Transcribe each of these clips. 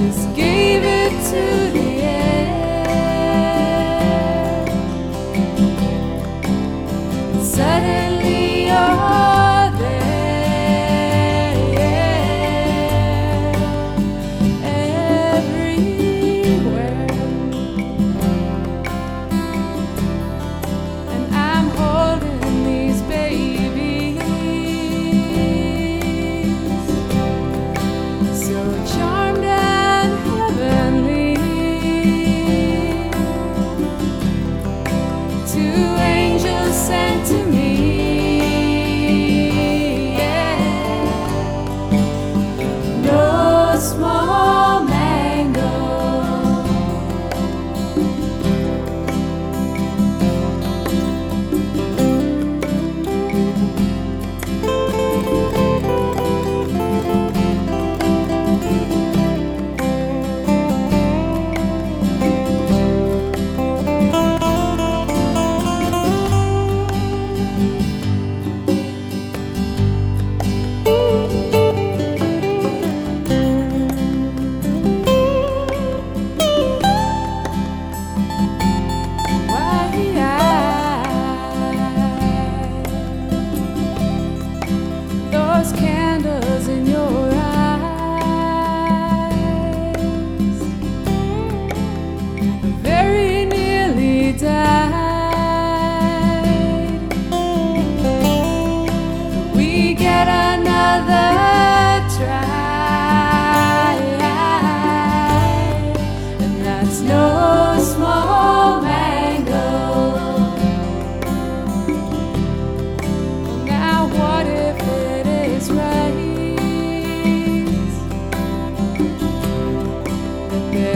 just give Two angels sent to me.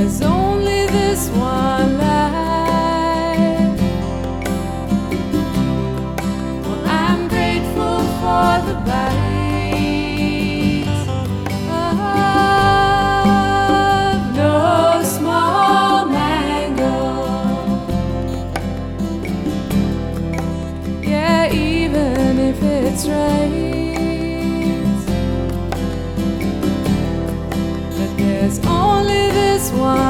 That one